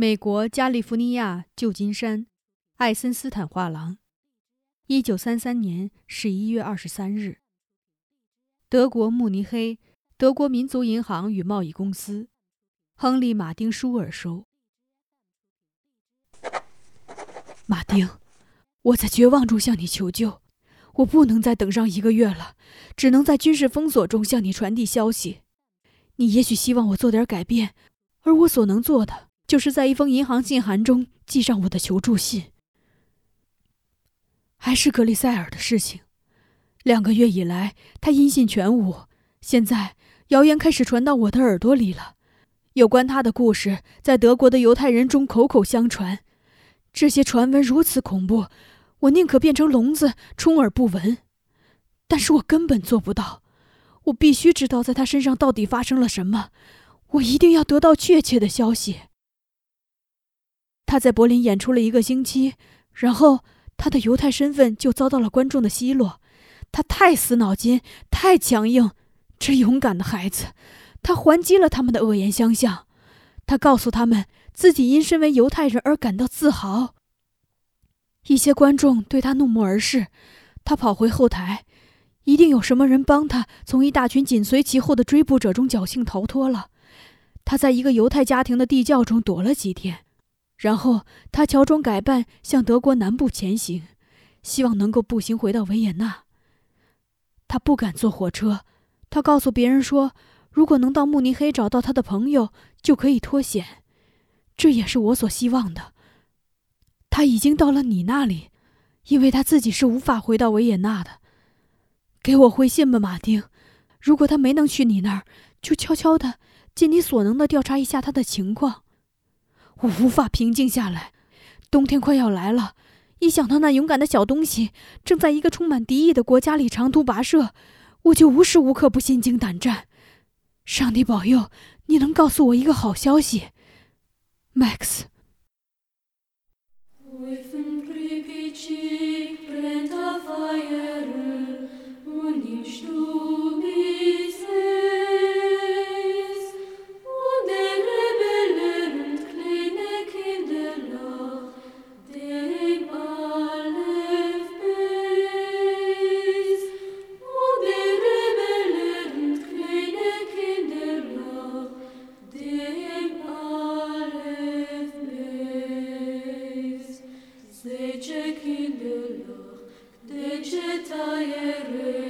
美国加利福尼亚旧金山，艾森斯坦画廊，一九三三年十一月二十三日。德国慕尼黑，德国民族银行与贸易公司，亨利·马丁·舒尔收。马丁，我在绝望中向你求救，我不能再等上一个月了，只能在军事封锁中向你传递消息。你也许希望我做点改变，而我所能做的。就是在一封银行信函中寄上我的求助信。还是格里塞尔的事情，两个月以来他音信全无，现在谣言开始传到我的耳朵里了。有关他的故事在德国的犹太人中口口相传，这些传闻如此恐怖，我宁可变成聋子充耳不闻。但是我根本做不到，我必须知道在他身上到底发生了什么，我一定要得到确切的消息。他在柏林演出了一个星期，然后他的犹太身份就遭到了观众的奚落。他太死脑筋，太强硬。这勇敢的孩子，他还击了他们的恶言相向。他告诉他们自己因身为犹太人而感到自豪。一些观众对他怒目而视。他跑回后台，一定有什么人帮他从一大群紧随其后的追捕者中侥幸逃脱了。他在一个犹太家庭的地窖中躲了几天。然后他乔装改扮向德国南部前行，希望能够步行回到维也纳。他不敢坐火车，他告诉别人说，如果能到慕尼黑找到他的朋友，就可以脱险。这也是我所希望的。他已经到了你那里，因为他自己是无法回到维也纳的。给我回信吧，马丁。如果他没能去你那儿，就悄悄的尽你所能的调查一下他的情况。我无法平静下来，冬天快要来了，一想到那勇敢的小东西正在一个充满敌意的国家里长途跋涉，我就无时无刻不心惊胆战。上帝保佑，你能告诉我一个好消息，Max。Itaieru